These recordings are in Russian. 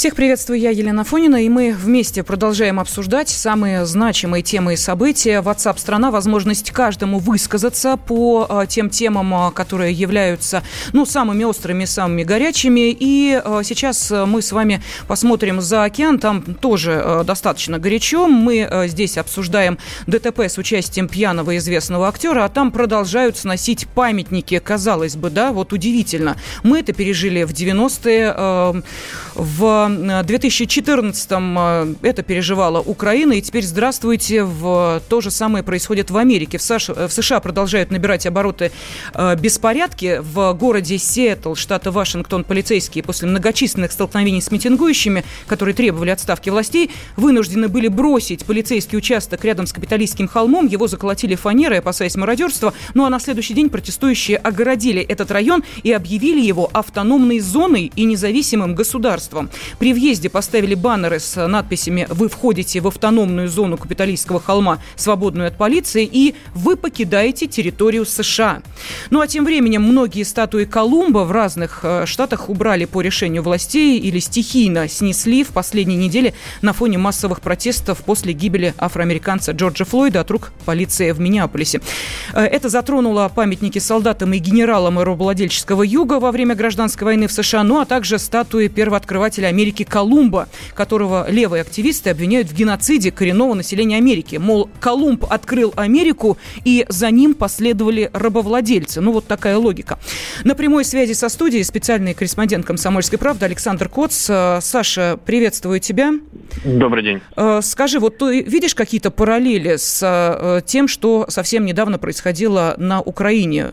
Всех приветствую, я Елена Фонина, и мы вместе продолжаем обсуждать самые значимые темы и события. WhatsApp страна возможность каждому высказаться по а, тем темам, а, которые являются ну, самыми острыми, самыми горячими. И а, сейчас мы с вами посмотрим за океан, там тоже достаточно горячо. Мы здесь обсуждаем ДТП с участием пьяного известного актера, а там продолжают сносить памятники, казалось бы, да, вот удивительно. Мы это пережили в 90-е, в 2014-м э, это переживала Украина, и теперь, здравствуйте, в, то же самое происходит в Америке. В, Саш, в США продолжают набирать обороты э, беспорядки. В городе Сиэтл, штата Вашингтон, полицейские после многочисленных столкновений с митингующими, которые требовали отставки властей, вынуждены были бросить полицейский участок рядом с Капитолийским холмом. Его заколотили фанерой, опасаясь мародерства. Ну а на следующий день протестующие огородили этот район и объявили его автономной зоной и независимым государством. При въезде поставили баннеры с надписями «Вы входите в автономную зону Капитолийского холма, свободную от полиции, и вы покидаете территорию США». Ну а тем временем многие статуи Колумба в разных э, штатах убрали по решению властей или стихийно снесли в последние недели на фоне массовых протестов после гибели афроамериканца Джорджа Флойда от рук полиции в Миннеаполисе. Э, это затронуло памятники солдатам и генералам аэровладельческого юга во время гражданской войны в США, ну а также статуи первооткрывателя Америки Америки Колумба, которого левые активисты обвиняют в геноциде коренного населения Америки. Мол, Колумб открыл Америку, и за ним последовали рабовладельцы. Ну, вот такая логика. На прямой связи со студией специальный корреспондент «Комсомольской правды» Александр Коц. Э, Саша, приветствую тебя. Добрый день. Э, скажи, вот ты видишь какие-то параллели с э, тем, что совсем недавно происходило на Украине?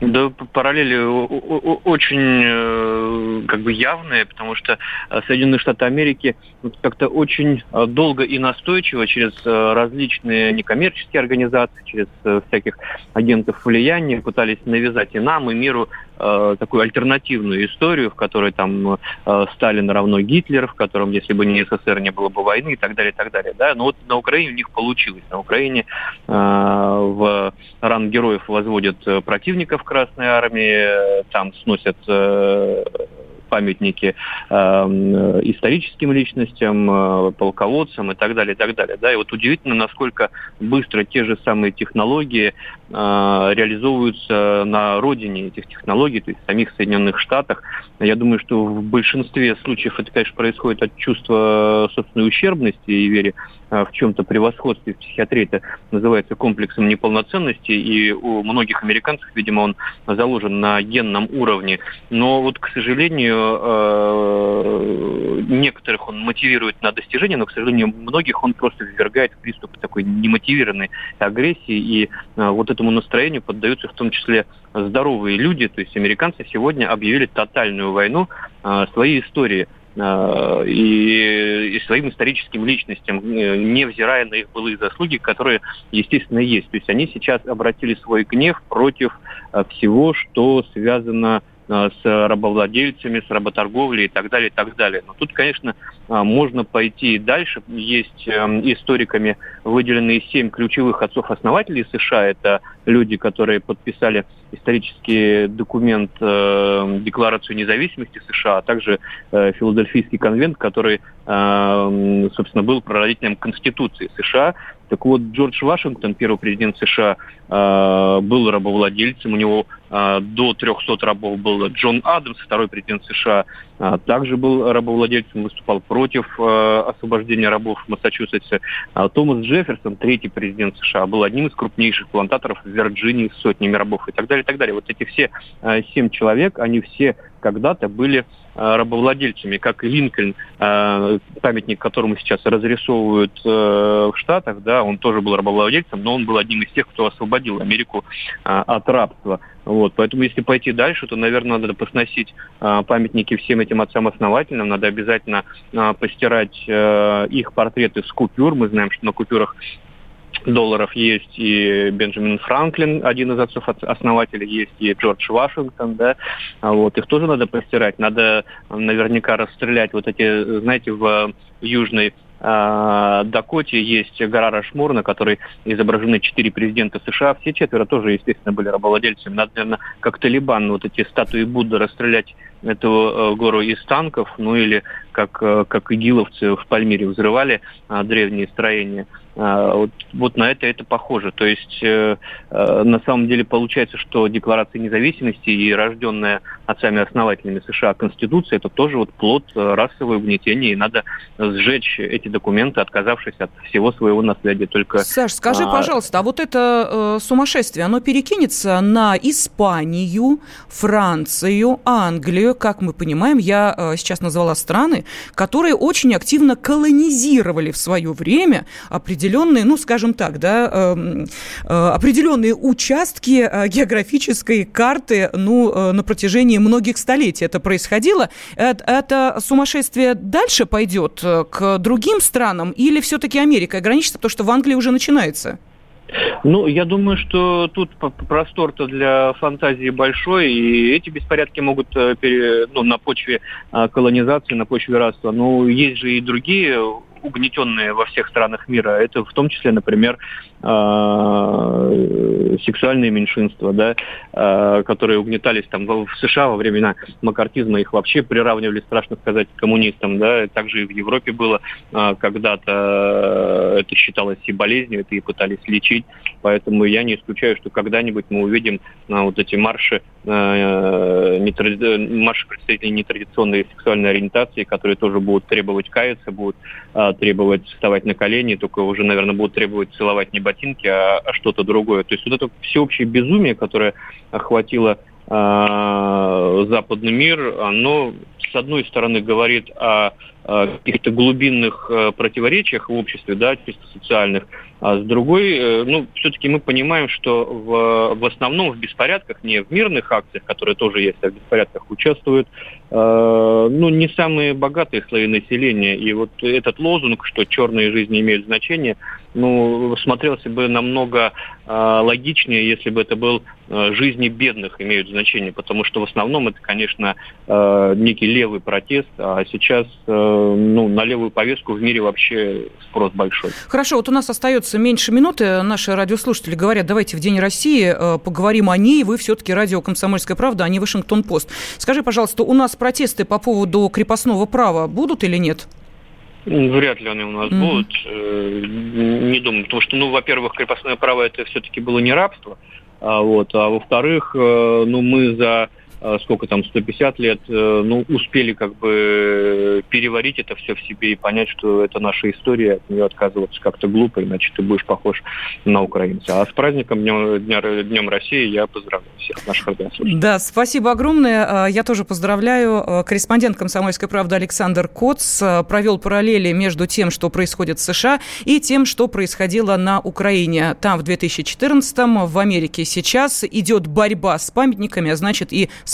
Да, параллели очень э, как бы явные, потому что э, Соединенные Штаты Америки как-то очень э, долго и настойчиво через различные некоммерческие организации, через всяких агентов влияния пытались навязать и нам, и миру такую альтернативную историю, в которой там Сталин равно Гитлер, в котором, если бы не СССР, не было бы войны и так далее, и так далее. Да? Но вот на Украине у них получилось. На Украине в ранг героев возводят противников Красной Армии, там сносят э, памятники э, историческим личностям, э, полководцам и так далее, и так далее. Да, и вот удивительно, насколько быстро те же самые технологии э, реализовываются на родине этих технологий, то есть в самих Соединенных Штатах. Я думаю, что в большинстве случаев это, конечно, происходит от чувства собственной ущербности и вере в чем-то превосходстве в психиатрии это называется комплексом неполноценности, и у многих американцев, видимо, он заложен на генном уровне. Но вот, к сожалению, э, некоторых он мотивирует на достижение, но, к сожалению, многих он просто ввергает в приступы такой немотивированной агрессии, и э, вот этому настроению поддаются в том числе здоровые люди, то есть американцы сегодня объявили тотальную войну своей истории. Э, и, и своим историческим личностям, э, невзирая на их былые заслуги, которые, естественно, есть. То есть они сейчас обратили свой гнев против э, всего, что связано с рабовладельцами, с работорговлей и так далее, и так далее. Но тут, конечно, можно пойти дальше. Есть историками выделенные семь ключевых отцов-основателей США. Это люди, которые подписали исторический документ, э, Декларацию независимости США, а также э, Филадельфийский конвент, который, э, собственно, был прародителем Конституции США. Так вот, Джордж Вашингтон, первый президент США, э, был рабовладельцем, у него э, до 300 рабов был Джон Адамс, второй президент США, э, также был рабовладельцем, выступал против освобождения рабов в Массачусетсе. А Томас Джефферсон, третий президент США, был одним из крупнейших плантаторов в Вирджинии с сотнями рабов и так далее, и так далее. Вот эти все семь человек, они все когда-то были э, рабовладельцами, как Линкольн, э, памятник которому сейчас разрисовывают в Штатах, да, он тоже был рабовладельцем, но он был одним из тех, кто освободил Америку от рабства. Вот, поэтому если пойти дальше, то, наверное, надо посносить памятники всем этим отцам-основателям, надо обязательно постирать их портреты с купюр. Мы знаем, что на купюрах долларов есть и Бенджамин Франклин, один из отцов-основателей, есть и Джордж Вашингтон, да, а вот, их тоже надо постирать, надо наверняка расстрелять вот эти, знаете, в южной а, Дакоте есть гора Рашмур, на которой изображены четыре президента США. Все четверо тоже, естественно, были рабовладельцами. Надо, наверное, как Талибан, вот эти статуи Будды расстрелять эту э, гору из танков, ну или как, э, как игиловцы в Пальмире взрывали а, древние строения. А, вот, вот на это это похоже. То есть э, э, на самом деле получается, что Декларация независимости и рожденная отцами-основателями США Конституция это тоже вот плод э, расового угнетения, и надо сжечь эти документы, отказавшись от всего своего наследия. Только, Саш, скажи, а... пожалуйста, а вот это э, сумасшествие, оно перекинется на Испанию, Францию, Англию, как мы понимаем, я э, сейчас назвала страны, которые очень активно колонизировали в свое время определенные, ну, скажем так, да, э, э, определенные участки э, географической карты, ну, э, на протяжении многих столетий это происходило. Это, сумасшествие дальше пойдет к другим странам или все-таки Америка ограничится, потому что в Англии уже начинается? Ну, я думаю, что тут простор-то для фантазии большой, и эти беспорядки могут э, ну, на почве колонизации, на почве рабства. Но есть же и другие угнетенные во всех странах мира. Это в том числе, например, а, сексуальные меньшинства, да, а, которые угнетались там в США во времена макартизма, их вообще приравнивали, страшно сказать, к коммунистам, да, также и в Европе было а, когда-то это считалось и болезнью, это и пытались лечить, поэтому я не исключаю, что когда-нибудь мы увидим вот эти марши, марши представителей нетрадиционной сексуальной ориентации, которые тоже будут требовать каяться, будут требовать вставать на колени, только уже, наверное, будут требовать целовать не ботинки, а, а что-то другое. То есть вот это всеобщее безумие, которое охватило э, западный мир, оно, с одной стороны, говорит о каких-то глубинных э, противоречиях в обществе, да, чисто социальных, а с другой, э, ну, все-таки мы понимаем, что в, в основном в беспорядках, не в мирных акциях, которые тоже есть, а в беспорядках участвуют, э, ну, не самые богатые слои населения. И вот этот лозунг, что черные жизни имеют значение, ну, смотрелся бы намного э, логичнее, если бы это был э, жизни бедных имеют значение, потому что в основном это, конечно, э, некий левый протест, а сейчас э, ну, на левую повестку в мире вообще спрос большой. Хорошо, вот у нас остается меньше минуты. Наши радиослушатели говорят, давайте в День России э, поговорим о ней. Вы все-таки радио «Комсомольская правда», а не «Вашингтон-Пост». Скажи, пожалуйста, у нас протесты по поводу крепостного права будут или нет? Вряд ли они у нас mm-hmm. будут. Э, не думаю, потому что, ну, во-первых, крепостное право это все-таки было не рабство, а, вот, а во-вторых, э, ну, мы за сколько там, 150 лет, э, ну, успели как бы переварить это все в себе и понять, что это наша история, от нее отказываться как-то глупо, иначе ты будешь похож на украинца. А с праздником Днем, Днем России я поздравляю всех наших радиослушателей. Да, спасибо огромное. А, я тоже поздравляю. Корреспондент «Комсомольской правды» Александр Коц провел параллели между тем, что происходит в США, и тем, что происходило на Украине. Там в 2014-м, в Америке сейчас идет борьба с памятниками, а значит и с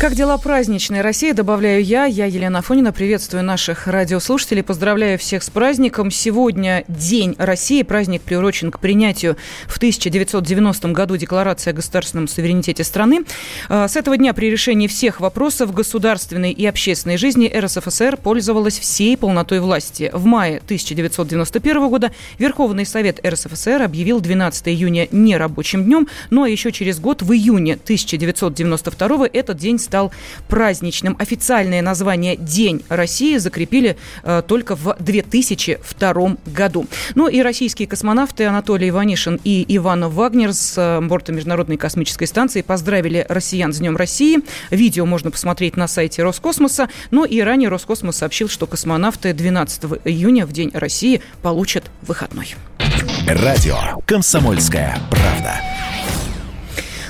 Как дела праздничные? Россия, добавляю я. Я Елена Фонина. Приветствую наших радиослушателей. Поздравляю всех с праздником. Сегодня День России. Праздник приурочен к принятию в 1990 году Декларации о государственном суверенитете страны. А, с этого дня при решении всех вопросов государственной и общественной жизни РСФСР пользовалась всей полнотой власти. В мае 1991 года Верховный Совет РСФСР объявил 12 июня нерабочим днем, ну а еще через год, в июне 1992 этот день стал праздничным. Официальное название «День России» закрепили э, только в 2002 году. Ну и российские космонавты Анатолий Иванишин и Иван Вагнер с э, борта Международной космической станции поздравили россиян с Днем России. Видео можно посмотреть на сайте Роскосмоса. Но и ранее Роскосмос сообщил, что космонавты 12 июня в День России получат выходной. Радио «Комсомольская правда».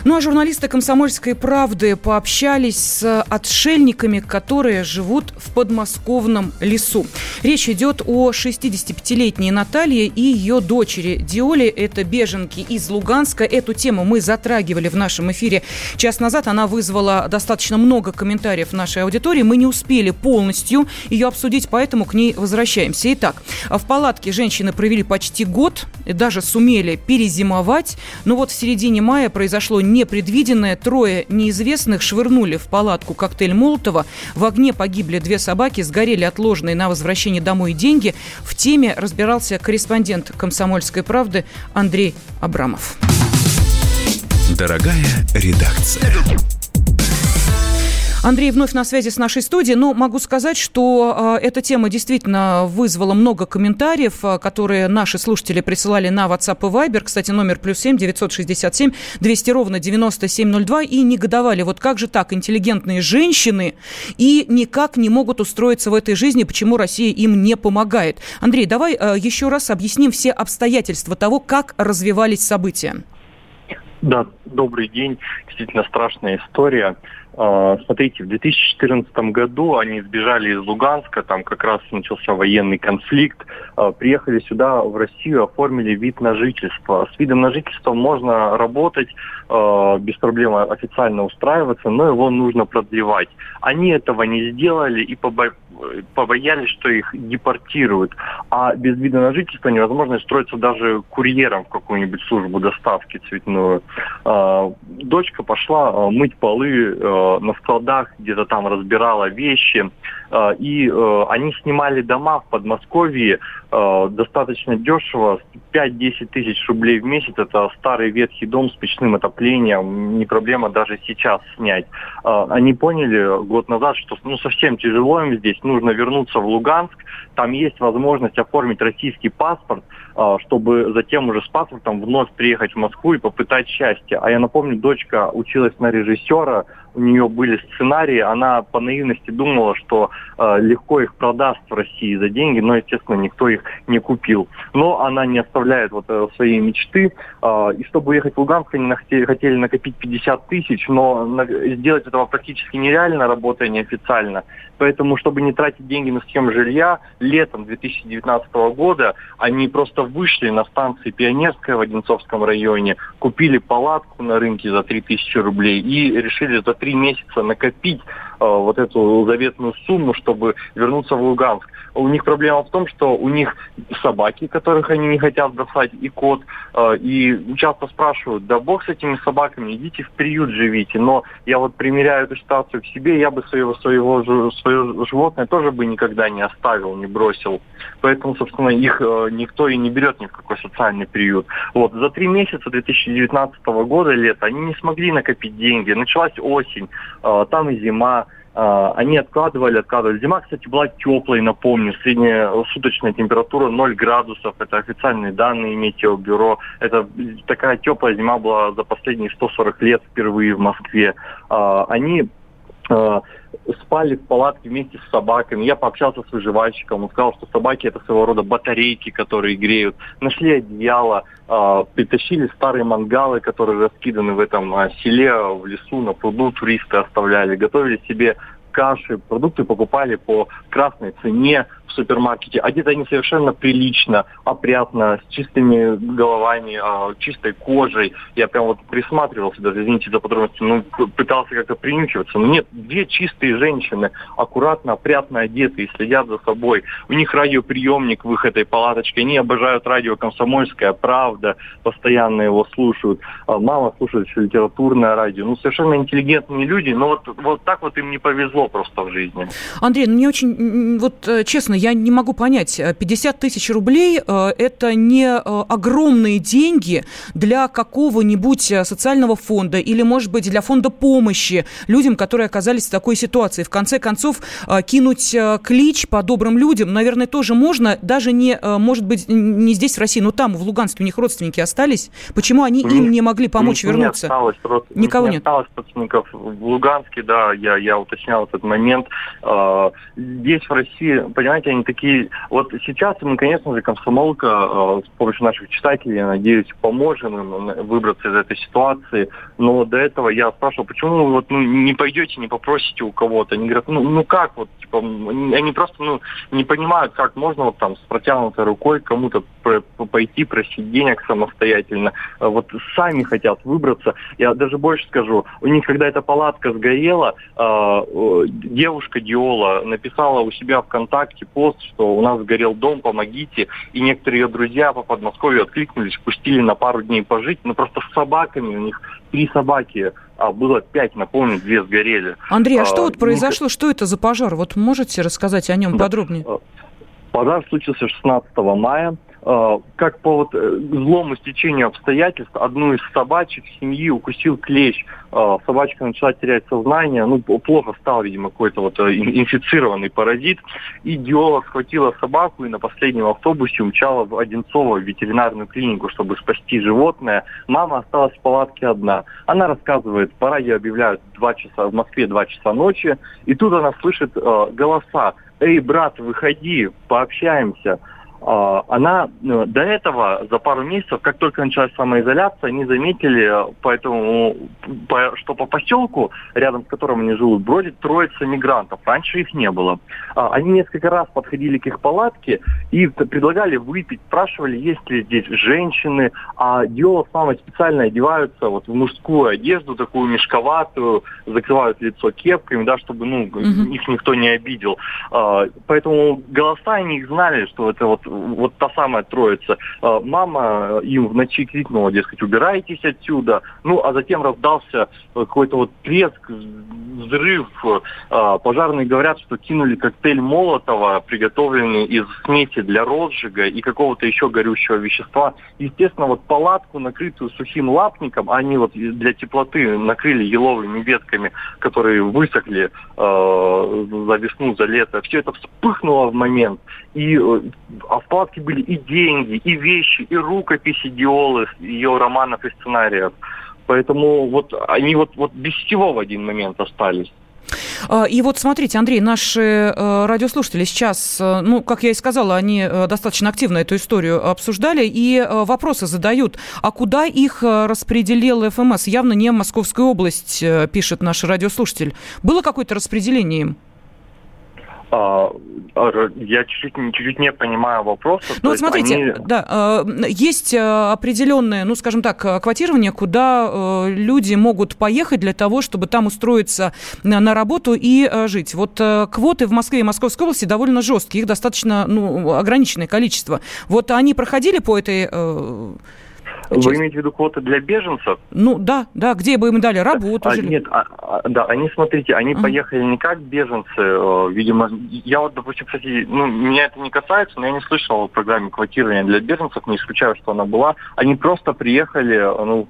Ну а журналисты «Комсомольской правды» пообщались с отшельниками, которые живут в подмосковном лесу. Речь идет о 65-летней Наталье и ее дочери Диоле. Это беженки из Луганска. Эту тему мы затрагивали в нашем эфире час назад. Она вызвала достаточно много комментариев нашей аудитории. Мы не успели полностью ее обсудить, поэтому к ней возвращаемся. Итак, в палатке женщины провели почти год, даже сумели перезимовать. Но вот в середине мая произошло непредвиденное. Трое неизвестных швырнули в палатку коктейль Молотова. В огне погибли две собаки, сгорели отложенные на возвращение домой деньги. В теме разбирался корреспондент «Комсомольской правды» Андрей Абрамов. Дорогая редакция. Андрей вновь на связи с нашей студией, но могу сказать, что э, эта тема действительно вызвала много комментариев, э, которые наши слушатели присылали на WhatsApp и Viber, кстати, номер плюс семь девятьсот шестьдесят семь двести ровно девяносто семь ноль два, и негодовали, вот как же так, интеллигентные женщины и никак не могут устроиться в этой жизни, почему Россия им не помогает. Андрей, давай э, еще раз объясним все обстоятельства того, как развивались события. Да, добрый день. Действительно страшная история. А, смотрите, в 2014 году они сбежали из Луганска, там как раз начался военный конфликт, а, приехали сюда, в Россию, оформили вид на жительство. С видом на жительство можно работать, а, без проблем официально устраиваться, но его нужно продлевать. Они этого не сделали и побоялись, что их депортируют. А без вида на жительство невозможно строиться даже курьером в какую-нибудь службу доставки цветную. Дочка пошла мыть полы на складах, где-то там разбирала вещи. Э, и э, они снимали дома в Подмосковье э, достаточно дешево, 5-10 тысяч рублей в месяц. Это старый ветхий дом с печным отоплением, не проблема даже сейчас снять. Они поняли год назад, что ну, совсем тяжело им здесь, нужно вернуться в Луганск. Там есть возможность оформить российский паспорт, чтобы затем уже с паспортом вновь приехать в Москву и попытать счастье. А я напомню, дочка училась на режиссера, у нее были сценарии, она по наивности думала, что э, легко их продаст в России за деньги, но, естественно, никто их не купил. Но она не оставляет вот э, свои мечты, э, и чтобы уехать в Луганск, они хотели, хотели накопить 50 тысяч, но на, сделать этого практически нереально, работая неофициально. Поэтому, чтобы не тратить деньги на съем жилья, летом 2019 года они просто вышли на станции Пионерская в Одинцовском районе, купили палатку на рынке за 3000 рублей и решили три месяца накопить э, вот эту заветную сумму, чтобы вернуться в Луганск. У них проблема в том, что у них собаки, которых они не хотят бросать, и кот. Э, и часто спрашивают, да бог с этими собаками, идите в приют живите. Но я вот примеряю эту ситуацию к себе, я бы своего, своего, свое животное тоже бы никогда не оставил, не бросил. Поэтому, собственно, их э, никто и не берет ни в какой социальный приют. Вот. За три месяца 2019 года, лета, они не смогли накопить деньги. Началась осень, э, там и зима. А, они откладывали, откладывали. Зима, кстати, была теплой, напомню. Средняя суточная температура 0 градусов. Это официальные данные Метеобюро. Это такая теплая зима была за последние 140 лет впервые в Москве. А, они а, спали в палатке вместе с собаками. Я пообщался с выживальщиком, он сказал, что собаки это своего рода батарейки, которые греют. Нашли одеяло, э, притащили старые мангалы, которые раскиданы в этом э, селе, в лесу, на пруду туристы оставляли, готовили себе каши, продукты покупали по красной цене, в супермаркете, одеты они совершенно прилично, опрятно, с чистыми головами, а, чистой кожей. Я прям вот присматривался, даже извините за подробности, ну, пытался как-то принюхиваться. Но нет, две чистые женщины, аккуратно, опрятно одетые, следят за собой. У них радиоприемник в их этой палаточке, они обожают радио «Комсомольская правда», постоянно его слушают. А, мама слушает еще литературное радио. Ну, совершенно интеллигентные люди, но вот, вот так вот им не повезло просто в жизни. Андрей, ну, мне очень, вот э, честно, я не могу понять. 50 тысяч рублей – это не огромные деньги для какого-нибудь социального фонда или, может быть, для фонда помощи людям, которые оказались в такой ситуации. В конце концов, кинуть клич по добрым людям, наверное, тоже можно, даже не, может быть, не здесь, в России, но там, в Луганске, у них родственники остались. Почему они им не могли помочь вернуться? Не осталось, просто, Никого не нет. осталось родственников в Луганске, да, я, я уточнял этот момент. Здесь, в России, понимаете, они такие... Вот сейчас мы, конечно же, комсомолка а, с помощью наших читателей, я надеюсь, поможем им выбраться из этой ситуации. Но до этого я спрашивал, почему вы вот, ну, не пойдете, не попросите у кого-то? Они говорят, ну, ну как вот, типа, они просто ну, не понимают, как можно вот там с протянутой рукой кому-то пойти просить денег самостоятельно. А вот сами хотят выбраться. Я даже больше скажу, у них, когда эта палатка сгорела, девушка Диола написала у себя ВКонтакте пост, что у нас сгорел дом, помогите. И некоторые ее друзья по Подмосковью откликнулись, пустили на пару дней пожить. Ну просто с собаками, у них три собаки а было пять, напомню, две сгорели. Андрей, а, а что вот произошло? Них... Что это за пожар? Вот можете рассказать о нем да. подробнее? Пожар случился 16 мая. А, как по вот э, злому стечению обстоятельств одну из собачек семьи укусил клещ. А, собачка начала терять сознание, ну, плохо стал, видимо, какой-то вот э, инфицированный паразит. И Диола схватила собаку и на последнем автобусе умчала в Одинцово в ветеринарную клинику, чтобы спасти животное. Мама осталась в палатке одна. Она рассказывает, по радио объявляют 2 часа, в Москве 2 часа ночи, и тут она слышит э, голоса. «Эй, брат, выходи, пообщаемся». А, она ну, до этого, за пару месяцев, как только началась самоизоляция, они заметили, поэтому, что по поселку, рядом с которым они живут, бродит троица мигрантов. Раньше их не было. А, они несколько раз подходили к их палатке и предлагали выпить, спрашивали, есть ли здесь женщины, а Диола с мамой специально одеваются вот в мужскую одежду, такую мешковатую, закрывают лицо кепками, да, чтобы ну, mm-hmm. их никто не обидел. А, поэтому голоса они их знали, что это вот вот та самая троица. А, мама им в ночи крикнула, дескать, убирайтесь отсюда. Ну, а затем раздался какой-то вот треск, взрыв. А, пожарные говорят, что кинули коктейль Молотова, приготовленный из смеси для розжига и какого-то еще горючего вещества. Естественно, вот палатку, накрытую сухим лапником, они вот для теплоты накрыли еловыми ветками, которые высохли э, за весну, за лето. Все это вспыхнуло в момент. И э, а в палатке были и деньги, и вещи, и рукописи Диолы, ее романов и сценариев. Поэтому вот они вот, вот без всего в один момент остались. А, и вот смотрите, Андрей, наши э, радиослушатели сейчас, э, ну, как я и сказала, они э, достаточно активно эту историю обсуждали и вопросы задают. А куда их распределил ФМС? Явно не Московская область, пишет наш радиослушатель. Было какое-то распределение им? А, я чуть-чуть, чуть-чуть не понимаю вопроса. Ну вот смотрите, они... да, есть определенное, ну скажем так, квотирование, куда люди могут поехать для того, чтобы там устроиться на работу и жить. Вот квоты в Москве и Московской области довольно жесткие, их достаточно ну, ограниченное количество. Вот они проходили по этой вы имеете в виду квоты для беженцев? Ну да, да, где бы им дали работу? А, нет, а, а, да, они, смотрите, они uh-huh. поехали не как беженцы, э, видимо, я вот, допустим, кстати, ну, меня это не касается, но я не слышал о программе квотирования для беженцев, не исключаю, что она была. Они просто приехали, ну,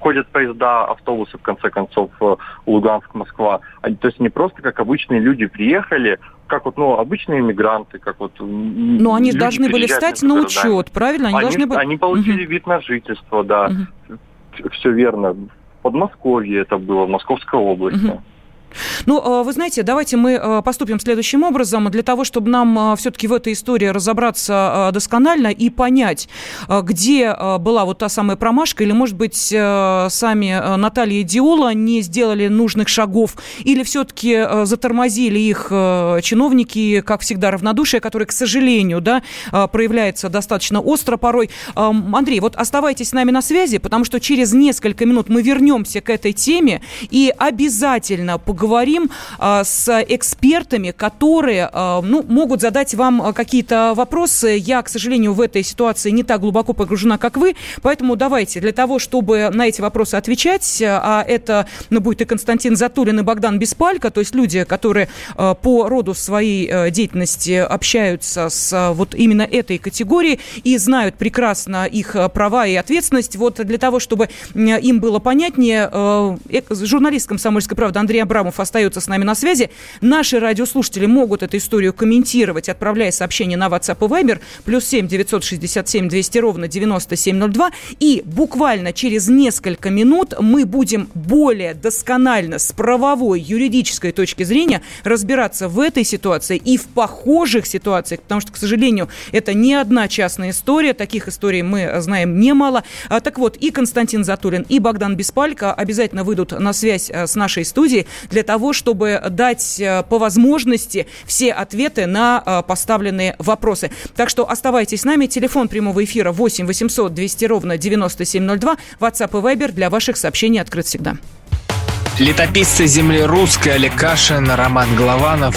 ходят поезда, автобусы, в конце концов, э, Луганск, Москва. Они, то есть не просто как обычные люди приехали, как вот, ну, обычные иммигранты, как вот... Но они должны были стать на учет, правильно? Они, они, должны были... они получили угу. вид на жительство, да. Угу. Все верно. В Подмосковье это было, в Московской области. Угу. Ну, а, вы знаете, давайте мы а, поступим следующим образом. Для того, чтобы нам а, все-таки в этой истории разобраться досконально и понять, где была вот та самая промашка, или, может быть, сами Наталья и Диола не сделали нужных шагов, или все-таки затормозили их чиновники, как всегда, равнодушие, которое, к сожалению, да, проявляется достаточно остро порой. Андрей, вот оставайтесь с нами на связи, потому что через несколько минут мы вернемся к этой теме и обязательно поговорим поговорим с экспертами, которые ну, могут задать вам какие-то вопросы. Я, к сожалению, в этой ситуации не так глубоко погружена, как вы, поэтому давайте для того, чтобы на эти вопросы отвечать, а это ну, будет и Константин Затулин, и Богдан Беспалько, то есть люди, которые по роду своей деятельности общаются с вот именно этой категорией и знают прекрасно их права и ответственность. Вот для того, чтобы им было понятнее, журналист «Комсомольской правды» Андрей Абрамов остается с нами на связи. Наши радиослушатели могут эту историю комментировать, отправляя сообщение на WhatsApp и Viber, плюс 7 967 200 ровно 9702. И буквально через несколько минут мы будем более досконально с правовой, юридической точки зрения разбираться в этой ситуации и в похожих ситуациях, потому что, к сожалению, это не одна частная история, таких историй мы знаем немало. А, так вот, и Константин Затулин, и Богдан Беспалько обязательно выйдут на связь э, с нашей студией для того, чтобы дать э, по возможности все ответы на э, поставленные вопросы. Так что оставайтесь с нами. Телефон прямого эфира 8 800 200 ровно 9702. WhatsApp и Viber для ваших сообщений открыт всегда. Летописцы земли русской Олег Кашин, Роман Голованов.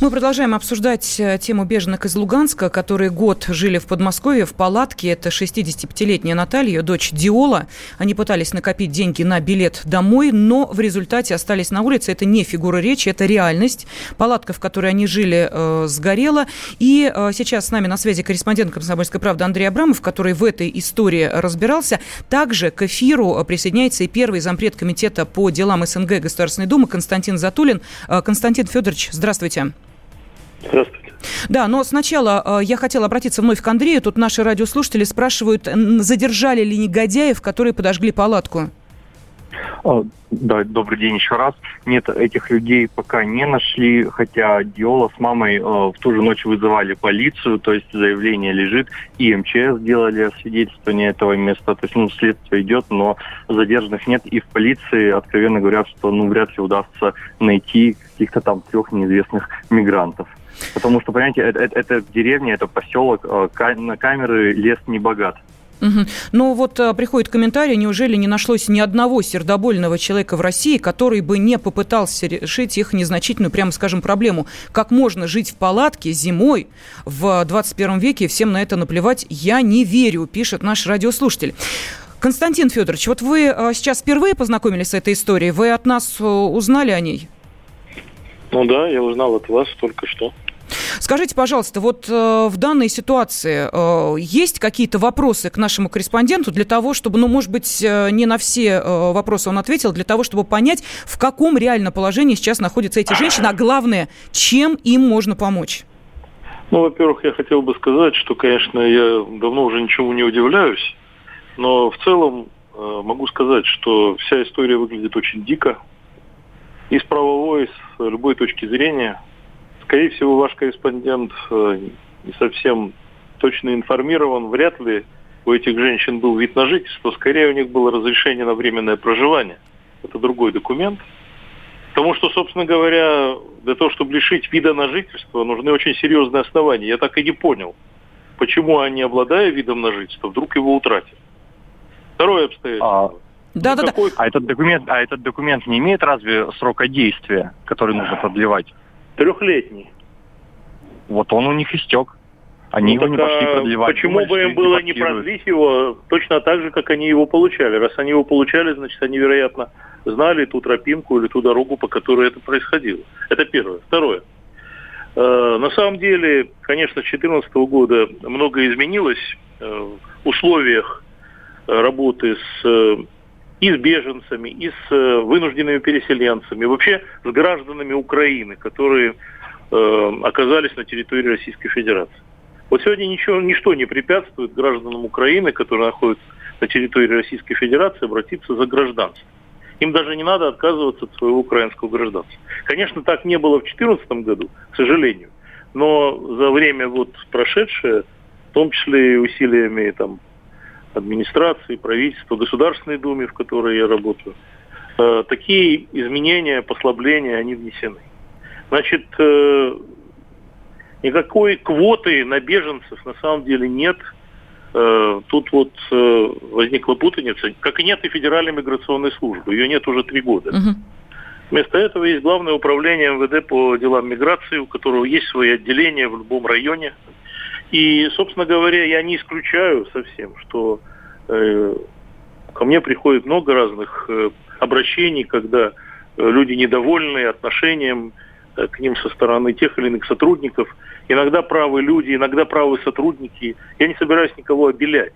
Мы продолжаем обсуждать э, тему беженок из Луганска, которые год жили в Подмосковье в палатке. Это 65-летняя Наталья, дочь Диола. Они пытались накопить деньги на билет домой, но в результате остались на улице. Это не фигура речи, это реальность. Палатка, в которой они жили, э, сгорела. И э, сейчас с нами на связи корреспондент «Комсомольской правды» Андрей Абрамов, который в этой истории разбирался. Также к эфиру присоединяется и первый зампред комитета по делам СНГ Государственной Думы Константин Затулин. Э, Константин Федорович, здравствуйте. Здравствуйте. Да, но сначала э, я хотела обратиться вновь к Андрею. Тут наши радиослушатели спрашивают, задержали ли негодяев, которые подожгли палатку? А, да, добрый день еще раз. Нет, этих людей пока не нашли, хотя Диола с мамой э, в ту же ночь вызывали полицию, то есть заявление лежит, и МЧС сделали свидетельствование этого места, то есть ну, следствие идет, но задержанных нет, и в полиции откровенно говорят, что ну, вряд ли удастся найти каких-то там трех неизвестных мигрантов. Потому что, понимаете, это, это, это деревня, это поселок, э, на камеры лес не богат. Угу. Ну вот а, приходит комментарий, неужели не нашлось ни одного сердобольного человека в России, который бы не попытался решить их незначительную, прямо скажем, проблему. Как можно жить в палатке зимой в 21 веке, всем на это наплевать, я не верю, пишет наш радиослушатель. Константин Федорович, вот вы а, сейчас впервые познакомились с этой историей, вы от нас узнали о ней? Ну да, я узнал от вас только что. Скажите, пожалуйста, вот э, в данной ситуации э, есть какие-то вопросы к нашему корреспонденту для того, чтобы, ну, может быть, э, не на все э, вопросы он ответил, для того, чтобы понять, в каком реально положении сейчас находятся эти женщины, а главное, чем им можно помочь? Ну, во-первых, я хотел бы сказать, что, конечно, я давно уже ничего не удивляюсь, но в целом э, могу сказать, что вся история выглядит очень дико. И с правовой, с любой точки зрения – Скорее всего, ваш корреспондент э, не совсем точно информирован. Вряд ли у этих женщин был вид на жительство. Скорее, у них было разрешение на временное проживание. Это другой документ. Потому что, собственно говоря, для того, чтобы лишить вида на жительство, нужны очень серьезные основания. Я так и не понял, почему они, обладая видом на жительство, вдруг его утратят. Второе обстоятельство. А... Да, да, да. А этот документ, а этот документ не имеет разве срока действия, который нужно продлевать? Трехлетний. Вот он у них истек. Они ну, его не пошли продлевать. Почему Думали, бы им было не продлить его точно так же, как они его получали? Раз они его получали, значит, они, вероятно, знали ту тропинку или ту дорогу, по которой это происходило. Это первое. Второе. Э, на самом деле, конечно, с 2014 года многое изменилось э, в условиях работы с э, и с беженцами, и с э, вынужденными переселенцами, вообще с гражданами Украины, которые э, оказались на территории Российской Федерации. Вот сегодня ничего, ничто не препятствует гражданам Украины, которые находятся на территории Российской Федерации, обратиться за гражданством. Им даже не надо отказываться от своего украинского гражданства. Конечно, так не было в 2014 году, к сожалению. Но за время вот прошедшее, в том числе и усилиями там, администрации, правительства, Государственной Думы, в которой я работаю, э, такие изменения, послабления, они внесены. Значит, э, никакой квоты на беженцев на самом деле нет. Э, тут вот возникла путаница, как и нет и Федеральной миграционной службы. Ее нет уже три года. Угу. Вместо этого есть Главное управление МВД по делам миграции, у которого есть свои отделения в любом районе. И, собственно говоря, я не исключаю совсем, что э, ко мне приходит много разных э, обращений, когда э, люди недовольны отношением э, к ним со стороны тех или иных сотрудников. Иногда правы люди, иногда правы сотрудники. Я не собираюсь никого обелять.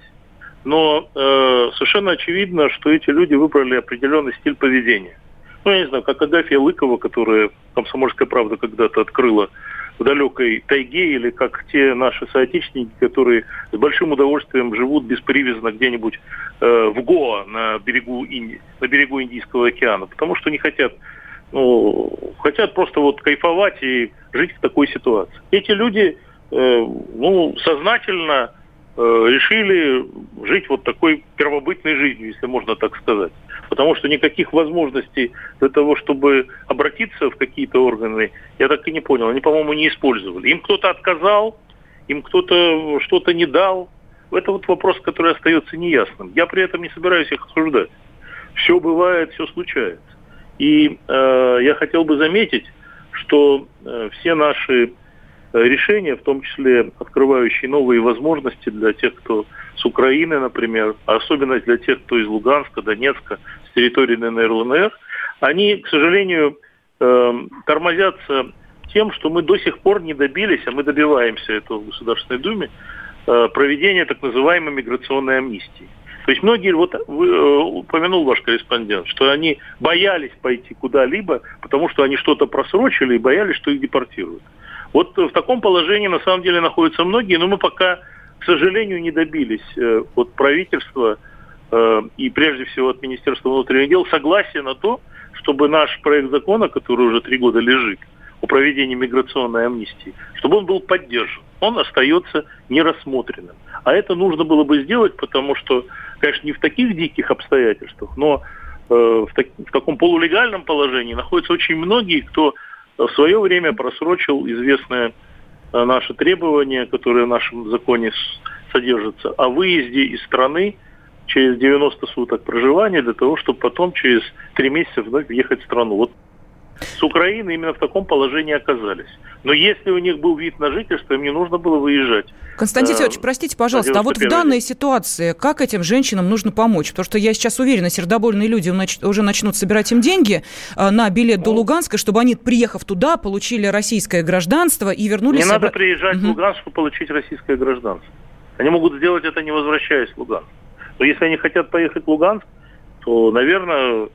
Но э, совершенно очевидно, что эти люди выбрали определенный стиль поведения – ну, я не знаю, как Агафья Лыкова, которая «Комсомольская правда» когда-то открыла в далекой тайге, или как те наши соотечественники, которые с большим удовольствием живут беспривязно где-нибудь э, в Гоа на берегу, Инди... на берегу Индийского океана, потому что не хотят ну, хотят просто вот кайфовать и жить в такой ситуации. Эти люди э, ну, сознательно э, решили жить вот такой первобытной жизнью, если можно так сказать потому что никаких возможностей для того, чтобы обратиться в какие-то органы, я так и не понял, они, по-моему, не использовали. Им кто-то отказал, им кто-то что-то не дал. Это вот вопрос, который остается неясным. Я при этом не собираюсь их обсуждать. Все бывает, все случается. И э, я хотел бы заметить, что э, все наши э, решения, в том числе открывающие новые возможности для тех, кто с Украины, например, а особенно для тех, кто из Луганска, Донецка, территории ДНР, ЛНР, они, к сожалению, э, тормозятся тем, что мы до сих пор не добились, а мы добиваемся этого в Государственной Думе, э, проведения так называемой миграционной амнистии. То есть многие, вот вы, э, упомянул ваш корреспондент, что они боялись пойти куда-либо, потому что они что-то просрочили и боялись, что их депортируют. Вот в таком положении на самом деле находятся многие, но мы пока к сожалению, не добились э, от правительства и прежде всего от Министерства внутренних дел согласия на то, чтобы наш проект закона, который уже три года лежит, о проведении миграционной амнистии, чтобы он был поддержан. Он остается нерассмотренным. А это нужно было бы сделать, потому что, конечно, не в таких диких обстоятельствах, но э, в, так, в таком полулегальном положении находятся очень многие, кто в свое время просрочил известное Э, наши требования, которые в нашем законе содержатся, о выезде из страны через 90 суток проживания для того, чтобы потом через 3 месяца вновь въехать в страну. Вот с Украины именно в таком положении оказались. Но если у них был вид на жительство, им не нужно было выезжать. Константин э, Федорович, простите, пожалуйста, а вот в данной ситуации как этим женщинам нужно помочь? Потому что я сейчас уверена, сердобольные люди уже начнут собирать им деньги э, на билет до ну. Луганска, чтобы они, приехав туда, получили российское гражданство и вернулись... Не надо приезжать угу. в Луганск, чтобы получить российское гражданство. Они могут сделать это, не возвращаясь в Луганск. Но если они хотят поехать в Луганск, то, наверное,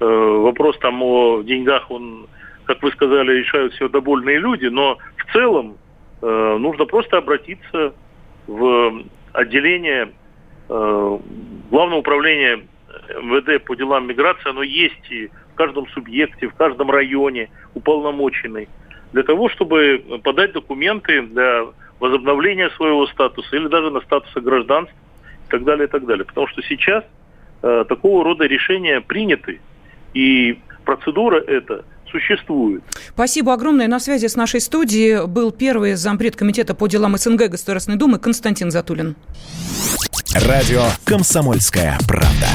Э, вопрос там о деньгах, он, как вы сказали, решают все довольные люди, но в целом э, нужно просто обратиться в отделение э, Главного управления МВД по делам миграции, оно есть и в каждом субъекте, в каждом районе уполномоченный, для того, чтобы подать документы для возобновления своего статуса или даже на статуса гражданства так далее, и так далее. Потому что сейчас э, такого рода решения приняты, и процедура эта существует. Спасибо огромное. На связи с нашей студией был первый зампред комитета по делам СНГ Государственной Думы Константин Затулин. Радио «Комсомольская правда».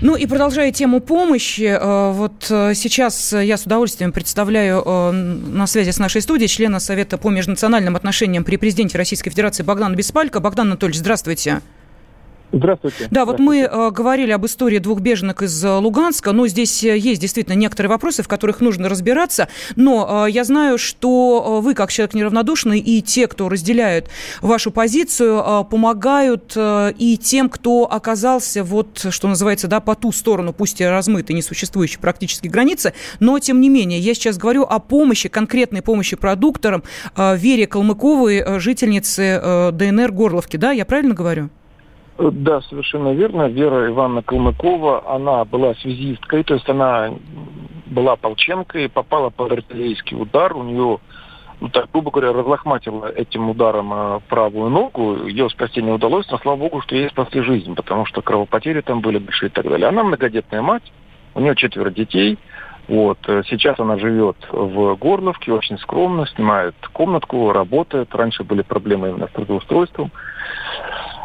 Ну и продолжая тему помощи, э, вот э, сейчас я с удовольствием представляю э, на связи с нашей студией члена Совета по межнациональным отношениям при президенте Российской Федерации Богдана Беспалько. Богдан Анатольевич, здравствуйте. Здравствуйте. Да, вот мы э, говорили об истории двух беженок из э, Луганска, но здесь э, есть действительно некоторые вопросы, в которых нужно разбираться, но э, я знаю, что э, вы, как человек неравнодушный, и те, кто разделяют вашу позицию, э, помогают э, и тем, кто оказался вот, что называется, да, по ту сторону, пусть и размытой, несуществующей практически границы, но тем не менее, я сейчас говорю о помощи, конкретной помощи продукторам э, Вере Калмыковой, э, жительнице э, ДНР Горловки, да, я правильно говорю? Да, совершенно верно. Вера Ивановна Калмыкова, она была связисткой, то есть она была полченкой, попала под артиллерийский удар, у нее, ну так, грубо говоря, разлохматила этим ударом э, правую ногу, ее спасти не удалось, но слава богу, что ей спасли жизнь, потому что кровопотери там были большие и так далее. Она многодетная мать, у нее четверо детей, вот. Э, сейчас она живет в Горловке, очень скромно, снимает комнатку, работает. Раньше были проблемы именно с трудоустройством.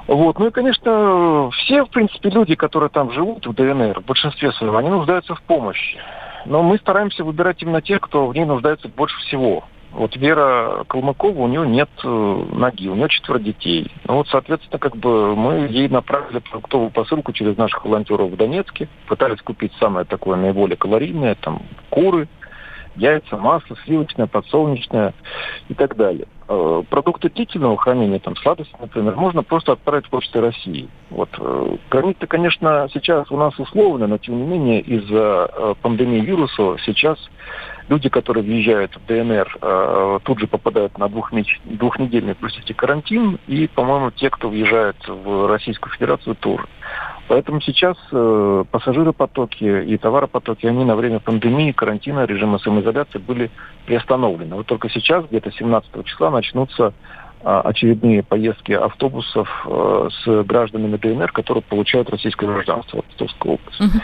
Вот. Ну и, конечно, все, в принципе, люди, которые там живут в ДНР, в большинстве своем, они нуждаются в помощи. Но мы стараемся выбирать именно тех, кто в ней нуждается больше всего. Вот Вера Калмыкова, у нее нет э, ноги, у нее четверо детей. Ну вот, соответственно, как бы мы ей направили продуктовую посылку через наших волонтеров в Донецке. Пытались купить самое такое наиболее калорийное, там, куры, яйца, масло, сливочное, подсолнечное и так далее. Э, продукты длительного хранения, там, сладости, например, можно просто отправить в Почтой России. Вот. Э, границы, конечно, сейчас у нас условно, но тем не менее из-за э, пандемии вируса сейчас люди, которые въезжают в ДНР, тут же попадают на двухмеч... двухнедельный, простите, карантин, и, по-моему, те, кто въезжает в Российскую Федерацию, тоже. Поэтому сейчас э, пассажиропотоки и товаропотоки, они на время пандемии, карантина, режима самоизоляции были приостановлены. Вот только сейчас, где-то 17 числа, начнутся очередные поездки автобусов э, с гражданами ДНР, которые получают российское гражданство в Ростовской области. Угу.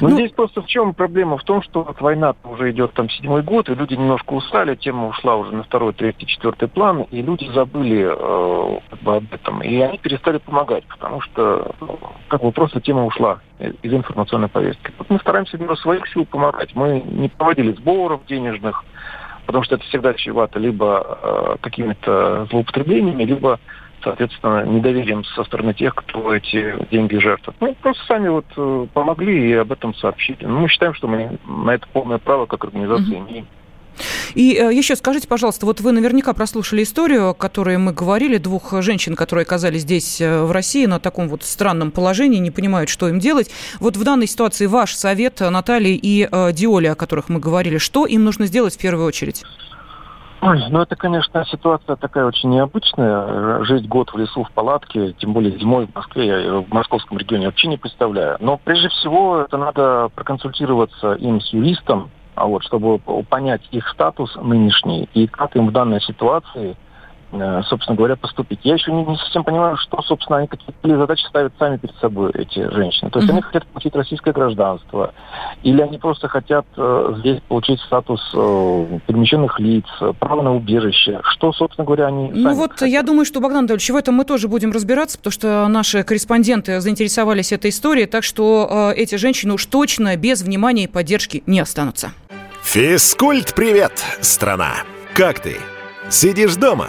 Но ну, здесь просто в чем проблема? В том, что вот война уже идет там седьмой год, и люди немножко устали, тема ушла уже на второй, третий, четвертый план, и люди забыли э, как бы об этом, и они перестали помогать, потому что ну, как бы просто тема ушла из информационной повестки. Вот мы стараемся в своих сил помогать. Мы не проводили сборов денежных, потому что это всегда чревато либо э, какими-то злоупотреблениями, либо, соответственно, недоверием со стороны тех, кто эти деньги жертвует. Ну, просто сами вот э, помогли и об этом сообщили. Ну, мы считаем, что мы на это полное право как организация имеем. И э, еще скажите, пожалуйста, вот вы наверняка прослушали историю, о которой мы говорили, двух женщин, которые оказались здесь, э, в России, на таком вот странном положении, не понимают, что им делать. Вот в данной ситуации ваш совет, Натальи и э, Диоли, о которых мы говорили, что им нужно сделать в первую очередь? Ой, ну это, конечно, ситуация такая очень необычная. Жить год в лесу в палатке, тем более зимой в Москве, я в московском регионе вообще не представляю. Но прежде всего это надо проконсультироваться им с юристом, вот, чтобы понять их статус нынешний и как им в данной ситуации собственно говоря, поступить. Я еще не, не совсем понимаю, что, собственно, они какие задачи ставят сами перед собой, эти женщины. То есть mm-hmm. они хотят получить российское гражданство, или они просто хотят э, здесь получить статус э, перемещенных лиц, право на убежище. Что, собственно говоря, они Ну вот хотят. я думаю, что, Богдан Анатольевич, в этом мы тоже будем разбираться, потому что наши корреспонденты заинтересовались этой историей, так что э, эти женщины уж точно без внимания и поддержки не останутся. Физкульт, привет, страна! Как ты? Сидишь дома?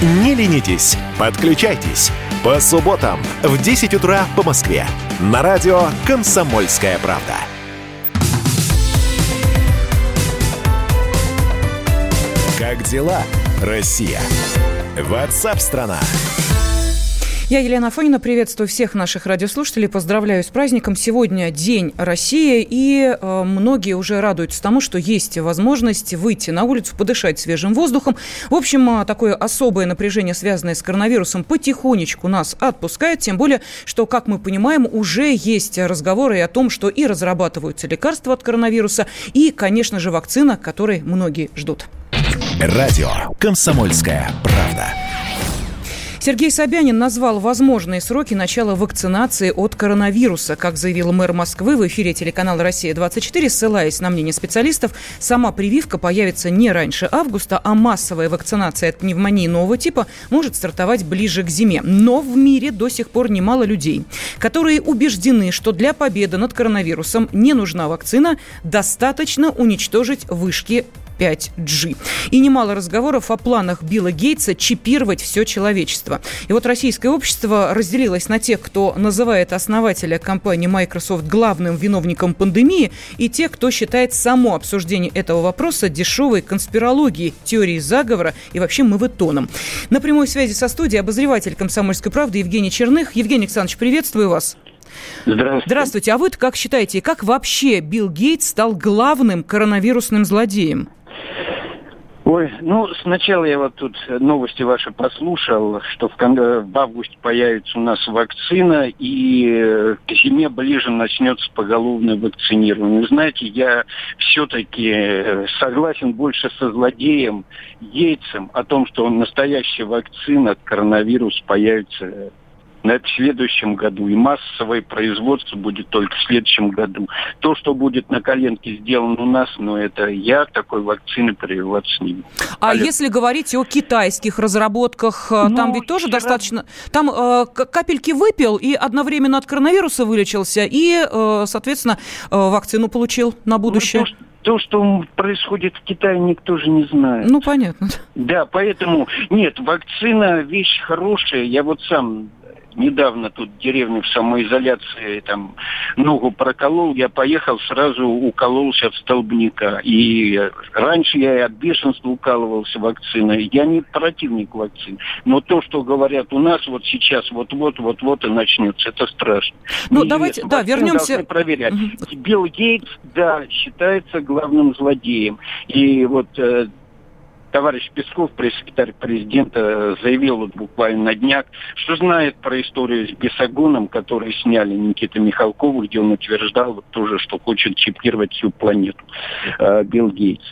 Не ленитесь, подключайтесь. По субботам в 10 утра по Москве. На радио «Комсомольская правда». Как дела, Россия? Ватсап-страна! страна я Елена Афонина, приветствую всех наших радиослушателей, поздравляю с праздником. Сегодня День России, и э, многие уже радуются тому, что есть возможность выйти на улицу, подышать свежим воздухом. В общем, э, такое особое напряжение, связанное с коронавирусом, потихонечку нас отпускает, тем более, что, как мы понимаем, уже есть разговоры о том, что и разрабатываются лекарства от коронавируса, и, конечно же, вакцина, которой многие ждут. Радио «Комсомольская правда». Сергей Собянин назвал возможные сроки начала вакцинации от коронавируса. Как заявил мэр Москвы в эфире телеканала «Россия-24», ссылаясь на мнение специалистов, сама прививка появится не раньше августа, а массовая вакцинация от пневмонии нового типа может стартовать ближе к зиме. Но в мире до сих пор немало людей, которые убеждены, что для победы над коронавирусом не нужна вакцина, достаточно уничтожить вышки 5G. И немало разговоров о планах Билла Гейтса чипировать все человечество. И вот российское общество разделилось на тех, кто называет основателя компании Microsoft главным виновником пандемии, и тех, кто считает само обсуждение этого вопроса дешевой конспирологией, теорией заговора и вообще мавитоном. На прямой связи со студией обозреватель «Комсомольской правды» Евгений Черных. Евгений Александрович, приветствую вас. Здравствуйте. Здравствуйте. А вы как считаете, как вообще Билл Гейтс стал главным коронавирусным злодеем? Ой, ну, сначала я вот тут новости ваши послушал, что в, в августе появится у нас вакцина, и к зиме ближе начнется поголовное вакцинирование. Знаете, я все-таки согласен больше со злодеем Яйцем о том, что настоящая вакцина от коронавируса появится в следующем году. И массовое производство будет только в следующем году. То, что будет на коленке сделано у нас, ну, это я такой вакцины прививаться не буду. А Олег. если говорить о китайских разработках, э, ну, там ведь тоже вчера... достаточно... Там э, капельки выпил и одновременно от коронавируса вылечился, и, э, соответственно, э, вакцину получил на будущее. Ну, то, что происходит в Китае, никто же не знает. Ну, понятно. Да, поэтому, нет, вакцина вещь хорошая. Я вот сам недавно тут в деревне в самоизоляции там ногу проколол, я поехал, сразу укололся от столбняка. И раньше я и от бешенства укалывался вакциной. Я не противник вакцин. Но то, что говорят у нас вот сейчас, вот-вот, вот-вот и начнется, это страшно. Ну, Неизвестно. давайте, да, вернемся... проверять. Угу. Билл Гейтс, да, считается главным злодеем. И вот э, товарищ Песков, пресс-секретарь президента, заявил вот буквально на днях, что знает про историю с Бесогоном, который сняли Никита Михалкова, где он утверждал вот тоже, что хочет чипировать всю планету э, Билл Гейтс.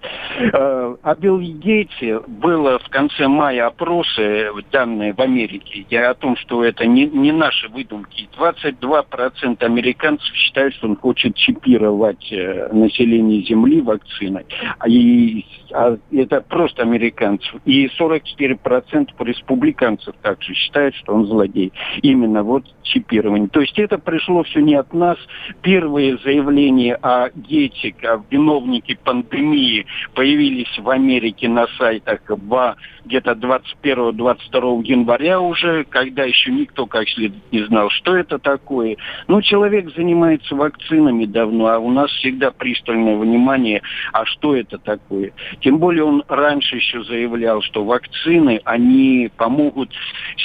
Э, о Билл Гейтсе было в конце мая опросы, данные в Америке, я о том, что это не, не наши выдумки. 22% американцев считают, что он хочет чипировать э, население Земли вакциной. И а это просто американцев. И 44% республиканцев также считают, что он злодей. Именно вот чипирование. То есть это пришло все не от нас. Первые заявления о Гейте, о виновнике пандемии появились в Америке на сайтах в где-то 21-22 января уже, когда еще никто как следует не знал, что это такое. Ну, человек занимается вакцинами давно, а у нас всегда пристальное внимание, а что это такое. Тем более он раньше еще заявлял, что вакцины, они помогут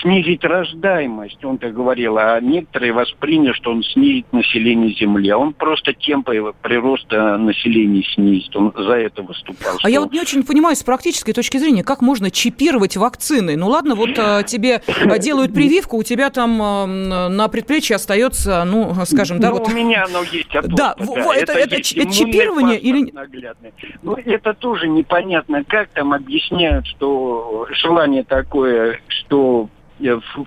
снизить рождаемость. Он так говорил, а некоторые восприняли, что он снизит население Земли. А он просто темпы прироста населения снизит. Он за это выступал. А я вот не очень понимаю с практической точки зрения, как можно чипировать вакцины? Ну ладно, вот а, тебе делают прививку, у тебя там а, на предплечье остается, ну, скажем, да, ну, вот... у меня оно есть. Оттуда, да, да, это, это, это чипирование или... Ну, это тоже непонятно, как там объясняют, что желание такое, что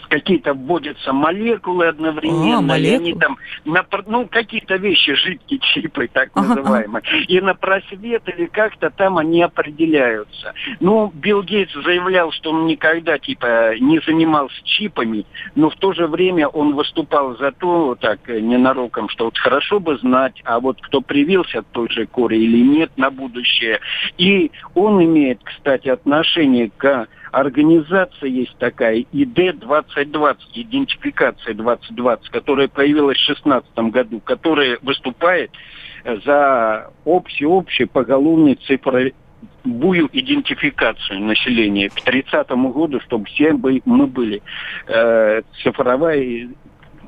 какие-то вводятся молекулы одновременно, а, молекулы. и они там, на, ну, какие-то вещи, жидкие чипы, так ага, называемые, ага. и на просвет или как-то там они определяются. Ну, Билл Гейтс заявлял, что он никогда, типа, не занимался чипами, но в то же время он выступал за то, так, ненароком, что вот хорошо бы знать, а вот кто привился от той же кори или нет на будущее. И он имеет, кстати, отношение к организация есть такая, ИД-2020, идентификация 2020, которая появилась в 2016 году, которая выступает за общую-общую поголовную цифровую идентификацию населения. К 30 году, чтобы все мы были э, цифровая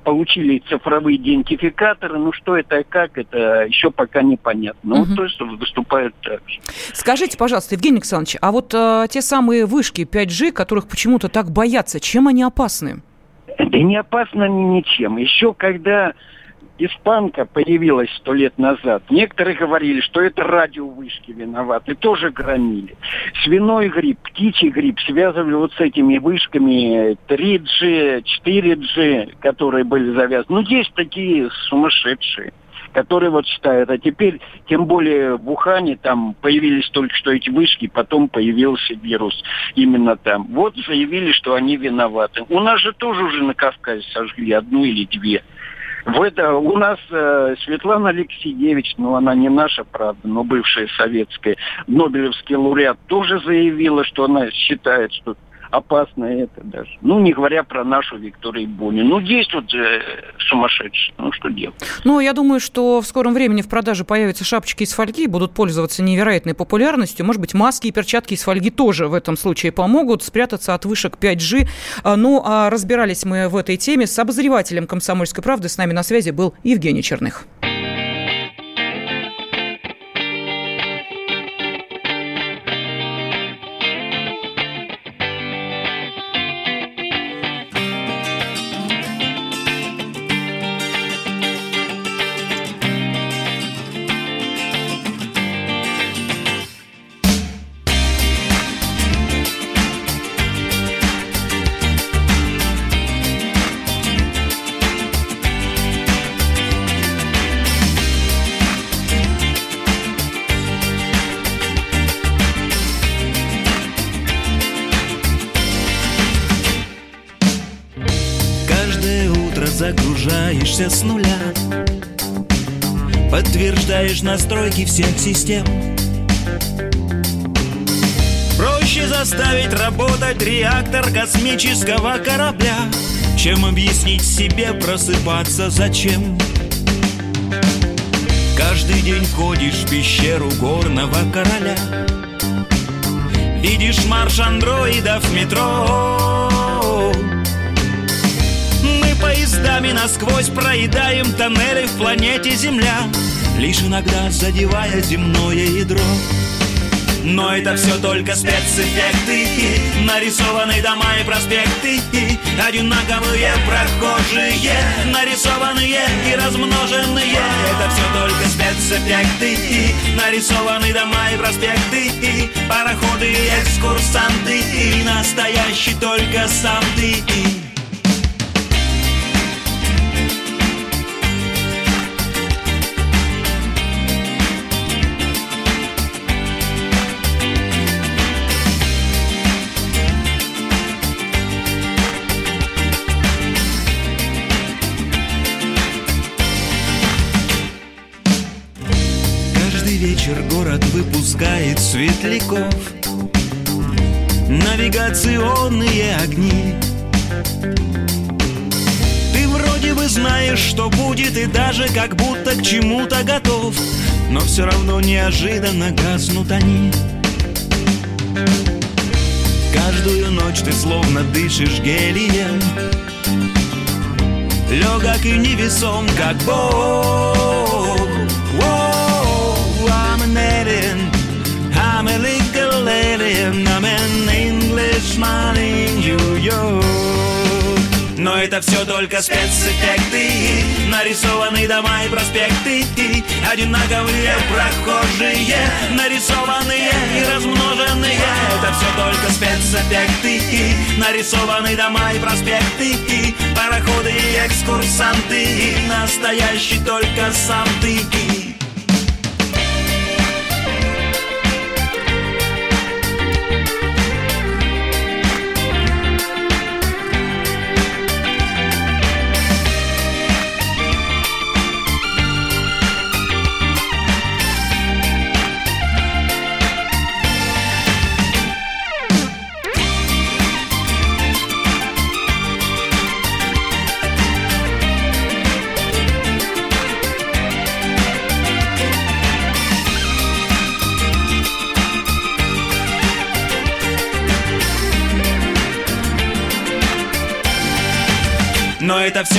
получили цифровые идентификаторы. Ну, что это и как, это еще пока непонятно. Ну, угу. то есть выступают так же. Скажите, пожалуйста, Евгений Александрович, а вот э, те самые вышки 5G, которых почему-то так боятся, чем они опасны? Да не опасны они ничем. Еще когда испанка появилась сто лет назад, некоторые говорили, что это радиовышки виноваты, тоже громили. Свиной грипп, птичий грипп связывали вот с этими вышками 3G, 4G, которые были завязаны. Ну, есть такие сумасшедшие которые вот считают, а теперь, тем более в Ухане, там появились только что эти вышки, потом появился вирус именно там. Вот заявили, что они виноваты. У нас же тоже уже на Кавказе сожгли одну или две. В это у нас э, Светлана Алексеевич, ну она не наша, правда, но бывшая советская, Нобелевский лауреат, тоже заявила, что она считает, что опасно это даже. Ну, не говоря про нашу Викторию Бони. Ну, вот э, сумасшедшие. Ну, что делать? Ну, я думаю, что в скором времени в продаже появятся шапочки из фольги, будут пользоваться невероятной популярностью. Может быть, маски и перчатки из фольги тоже в этом случае помогут спрятаться от вышек 5G. А, ну, а разбирались мы в этой теме с обозревателем «Комсомольской правды». С нами на связи был Евгений Черных. Загружаешься с нуля. Подтверждаешь настройки всех систем. Проще заставить работать реактор космического корабля Чем объяснить себе просыпаться зачем. Каждый день ходишь в пещеру горного короля. Видишь марш андроидов в метро поездами насквозь проедаем тоннели в планете Земля, лишь иногда задевая земное ядро. Но это все только спецэффекты Нарисованы дома и проспекты Одинаковые прохожие Нарисованные и размноженные Это все только спецэффекты Нарисованы дома и проспекты Пароходы и экскурсанты Настоящий только сам ты светляков. Навигационные огни. Ты вроде бы знаешь, что будет И даже как будто к чему-то готов. Но все равно неожиданно гаснут они. Каждую ночь ты словно дышишь гелием. Легок и невесом, как Бог little alien, I'm an Englishman in New York. Но это все только спецэффекты. Нарисованы дома и проспекты. Одинаковые прохожие. Нарисованные и размноженные. Это все только спецэффекты. Нарисованы дома и проспекты. Пароходы и экскурсанты. Настоящий только сам ты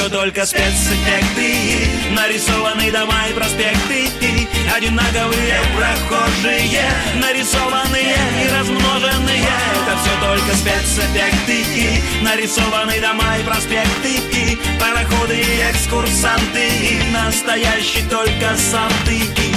Все только спецэффекты. Нарисованы дома и проспекты. Одинаковые прохожие. Нарисованные и размноженные. Это все только спецэффекты. Нарисованы дома и проспекты. Пароходы и экскурсанты. Настоящий только сам ты